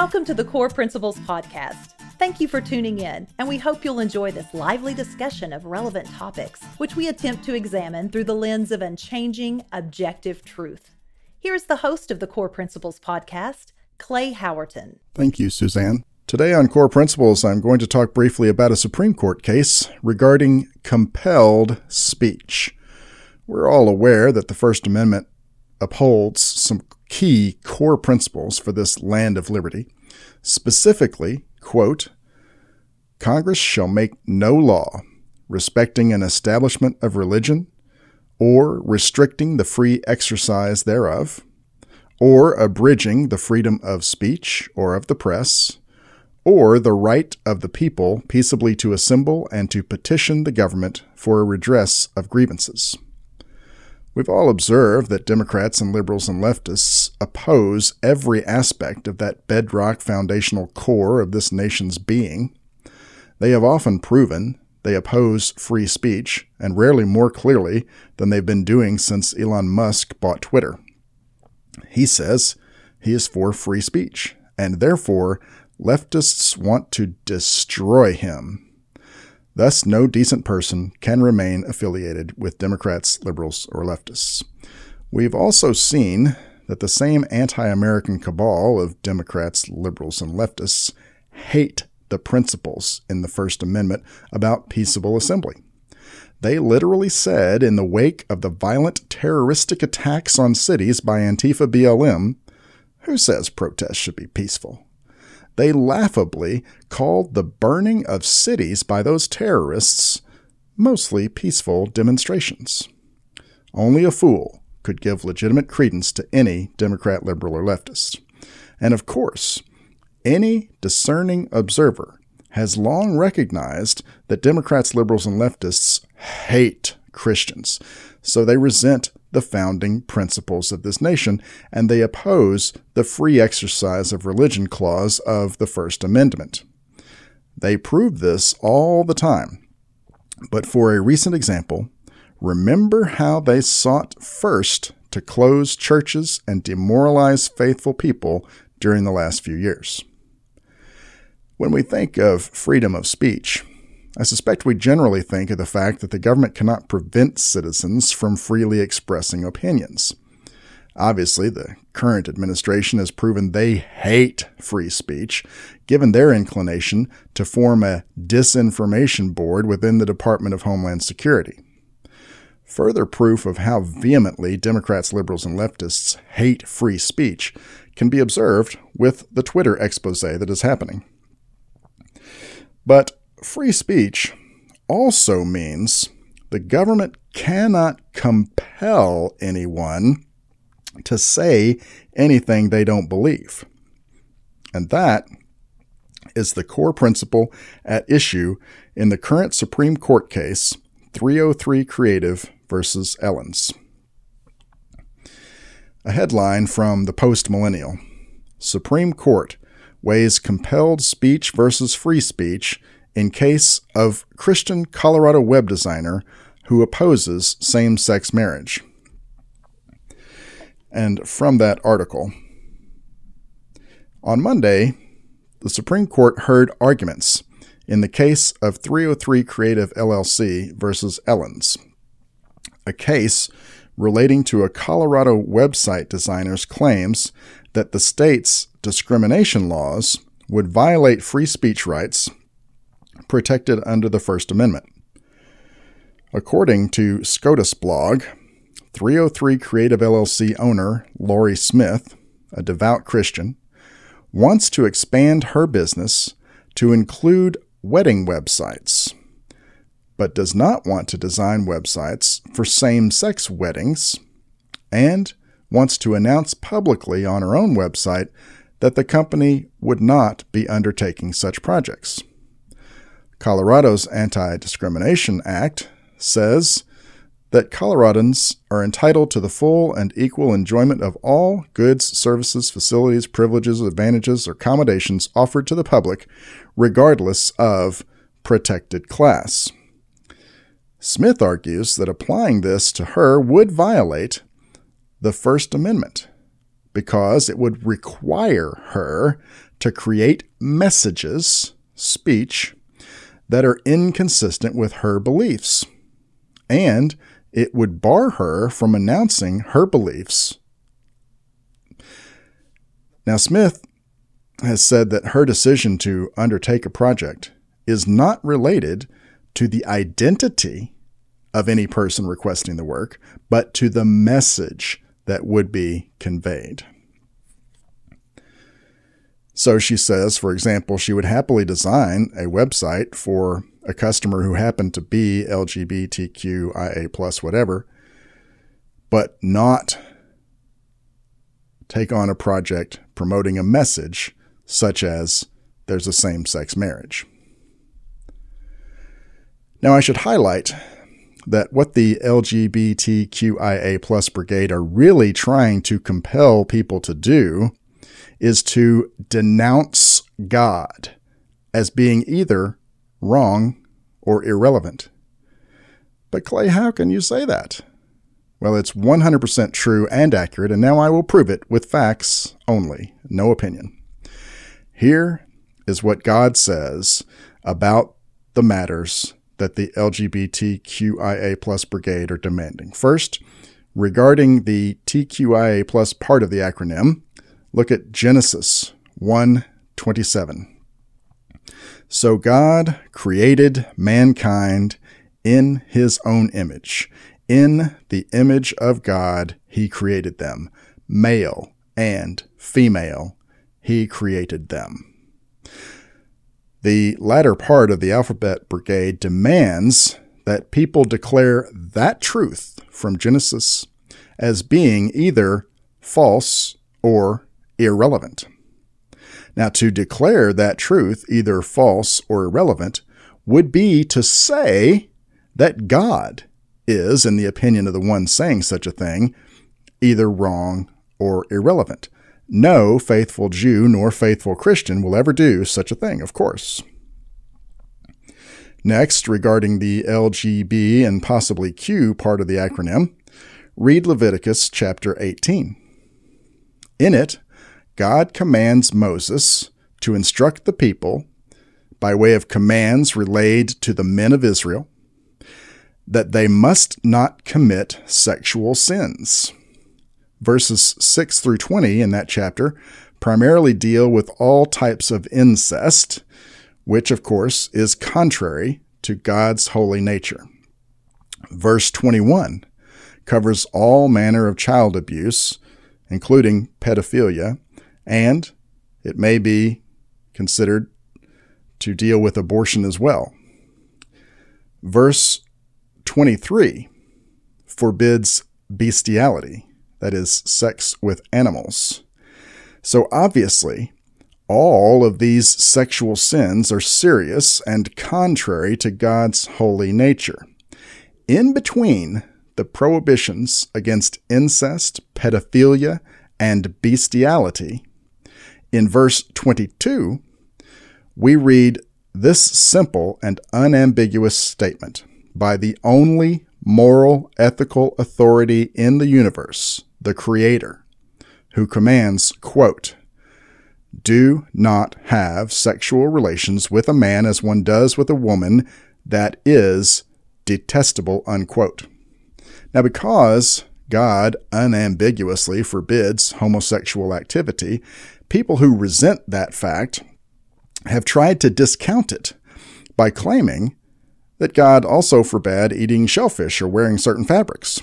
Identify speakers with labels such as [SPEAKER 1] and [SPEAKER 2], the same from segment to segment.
[SPEAKER 1] Welcome to the Core Principles Podcast. Thank you for tuning in, and we hope you'll enjoy this lively discussion of relevant topics, which we attempt to examine through the lens of unchanging, objective truth. Here's the host of the Core Principles Podcast, Clay Howerton.
[SPEAKER 2] Thank you, Suzanne. Today on Core Principles, I'm going to talk briefly about a Supreme Court case regarding compelled speech. We're all aware that the First Amendment upholds some key core principles for this land of liberty. Specifically, quote, Congress shall make no law respecting an establishment of religion, or restricting the free exercise thereof, or abridging the freedom of speech or of the press, or the right of the people peaceably to assemble and to petition the government for a redress of grievances. We've all observed that Democrats and liberals and leftists oppose every aspect of that bedrock foundational core of this nation's being. They have often proven they oppose free speech, and rarely more clearly than they've been doing since Elon Musk bought Twitter. He says he is for free speech, and therefore leftists want to destroy him. Thus, no decent person can remain affiliated with Democrats, liberals, or leftists. We've also seen that the same anti American cabal of Democrats, liberals, and leftists hate the principles in the First Amendment about peaceable assembly. They literally said in the wake of the violent terroristic attacks on cities by Antifa BLM, who says protests should be peaceful? They laughably called the burning of cities by those terrorists mostly peaceful demonstrations. Only a fool could give legitimate credence to any Democrat, liberal, or leftist. And of course, any discerning observer has long recognized that Democrats, liberals, and leftists hate Christians, so they resent the founding principles of this nation, and they oppose the free exercise of religion clause of the First Amendment. They prove this all the time. But for a recent example, remember how they sought first to close churches and demoralize faithful people during the last few years. When we think of freedom of speech, I suspect we generally think of the fact that the government cannot prevent citizens from freely expressing opinions. Obviously, the current administration has proven they hate free speech, given their inclination to form a disinformation board within the Department of Homeland Security. Further proof of how vehemently Democrats, liberals, and leftists hate free speech can be observed with the Twitter expose that is happening. But free speech also means the government cannot compel anyone to say anything they don't believe. And that is the core principle at issue in the current Supreme Court case 303 Creative versus Elenis. A headline from the Post Millennial Supreme Court weighs compelled speech versus free speech in case of Christian Colorado web designer who opposes same sex marriage. And from that article, on Monday, the Supreme Court heard arguments in the case of 303 Creative LLC versus Elenis, a case relating to a Colorado website designer's claims that the state's discrimination laws would violate free speech rights protected under the First Amendment. According to SCOTUS blog, 303 Creative LLC owner Lorie Smith, a devout Christian, wants to expand her business to include wedding websites, but does not want to design websites for same sex weddings, and wants to announce publicly on her own website that the company would not be undertaking such projects. Colorado's Anti Discrimination Act says that Coloradans are entitled to the full and equal enjoyment of all goods, services, facilities, privileges, advantages, or accommodations offered to the public, regardless of protected class. Smith argues that applying this to her would violate the First Amendment because it would require her to create messages, speech, that are inconsistent with her beliefs. And it would bar her from announcing her beliefs. Now, Smith has said that her decision to undertake a project is not related to the identity of any person requesting the work, but to the message that would be conveyed. So she says, for example, she would happily design a website for a customer who happened to be LGBTQIA plus whatever, but not take on a project promoting a message such as there's a same sex marriage. Now, I should highlight that what the LGBTQIA plus brigade are really trying to compel people to do is to denounce God as being either wrong or irrelevant. But Clay, how can you say that? Well, it's 100% true and accurate, and now I will prove it with facts only, no opinion. Here is what God says about the matters that the LGBTQIA plus brigade are demanding. First, regarding the TQIA plus part of the acronym, look at Genesis 1:27. So God created mankind in his own image. In the image of God, he created them. Male and female, he created them. The latter part of the Alphabet Brigade demands that people declare that truth from Genesis as being either false or irrelevant. Now, to declare that truth either false or irrelevant would be to say that God is, in the opinion of the one saying such a thing, either wrong or irrelevant. No faithful Jew nor faithful Christian will ever do such a thing, of course. Next, regarding the LGB and possibly Q part of the acronym, read Leviticus chapter 18. In it, God commands Moses to instruct the people by way of commands relayed to the men of Israel that they must not commit sexual sins verses 6 through 20 in that chapter primarily deal with all types of incest, which, of course, is contrary to God's holy nature. Verse 21 covers all manner of child abuse, including pedophilia, and it may be considered to deal with abortion as well. Verse 23 forbids bestiality, that is, sex with animals. So obviously, all of these sexual sins are serious and contrary to God's holy nature. In between the prohibitions against incest, pedophilia, and bestiality, in verse 22, we read this simple and unambiguous statement by the only moral, ethical authority in the universe, the Creator, who commands, quote, Do not have sexual relations with a man as one does with a woman, that is detestable, unquote. Now, because God unambiguously forbids homosexual activity, people who resent that fact have tried to discount it by claiming that God also forbade eating shellfish or wearing certain fabrics.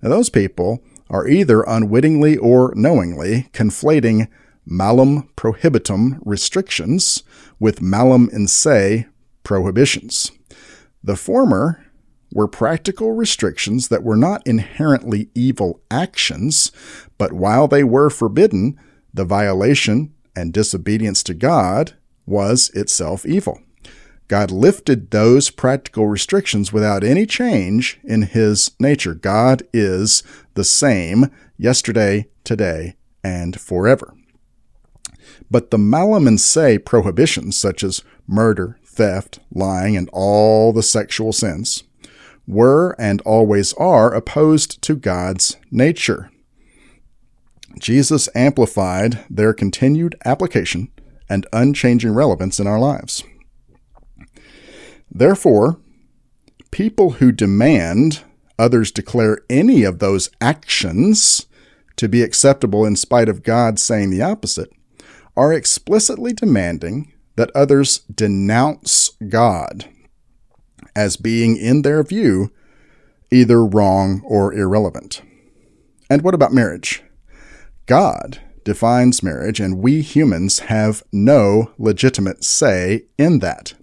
[SPEAKER 2] Now, those people are either unwittingly or knowingly conflating malum prohibitum restrictions with malum in se prohibitions. The former were practical restrictions that were not inherently evil actions, but while they were forbidden, the violation and disobedience to God was itself evil. God lifted those practical restrictions without any change in his nature. God is the same yesterday, today, and forever. But the malum prohibitions, such as murder, theft, lying, and all the sexual sins, were and always are opposed to God's nature. Jesus amplified their continued application and unchanging relevance in our lives. Therefore, people who demand others declare any of those actions to be acceptable in spite of God saying the opposite are explicitly demanding that others denounce God as being, in their view, either wrong or irrelevant. And what about marriage? God defines marriage, and we humans have no legitimate say in that.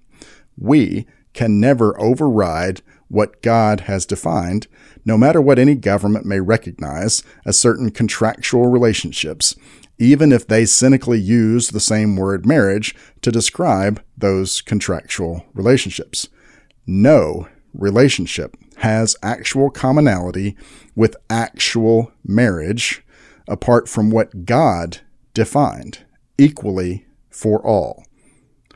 [SPEAKER 2] We can never override what God has defined, no matter what any government may recognize as certain contractual relationships, even if they cynically use the same word marriage to describe those contractual relationships. No relationship has actual commonality with actual marriage apart from what God defined equally for all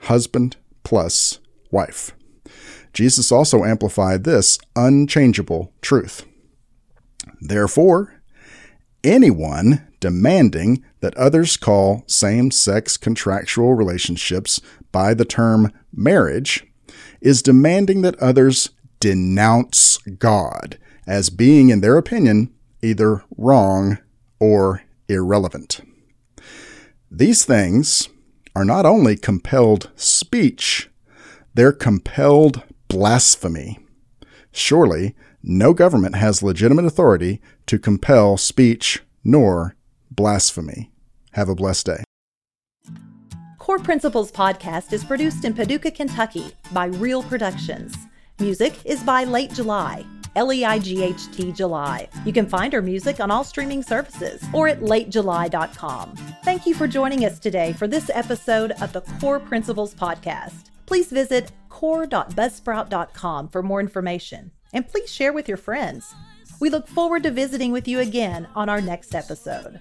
[SPEAKER 2] husband plus wife. Jesus also amplified this unchangeable truth. Therefore, anyone demanding that others call same sex contractual relationships by the term marriage is demanding that others denounce God as being, in their opinion, either wrong or irrelevant. These things are not only compelled speech, they're compelled blasphemy. Surely, no government has legitimate authority to compel speech nor blasphemy. Have a blessed day.
[SPEAKER 1] Core Principles podcast is produced in Paducah, Kentucky by Real Productions. Music is by Late July. L E I G H T July. You can find our music on all streaming services or at latejuly.com. Thank you for joining us today for this episode of the Core Principles Podcast. Please visit core.buzzsprout.com for more information and please share with your friends. We look forward to visiting with you again on our next episode.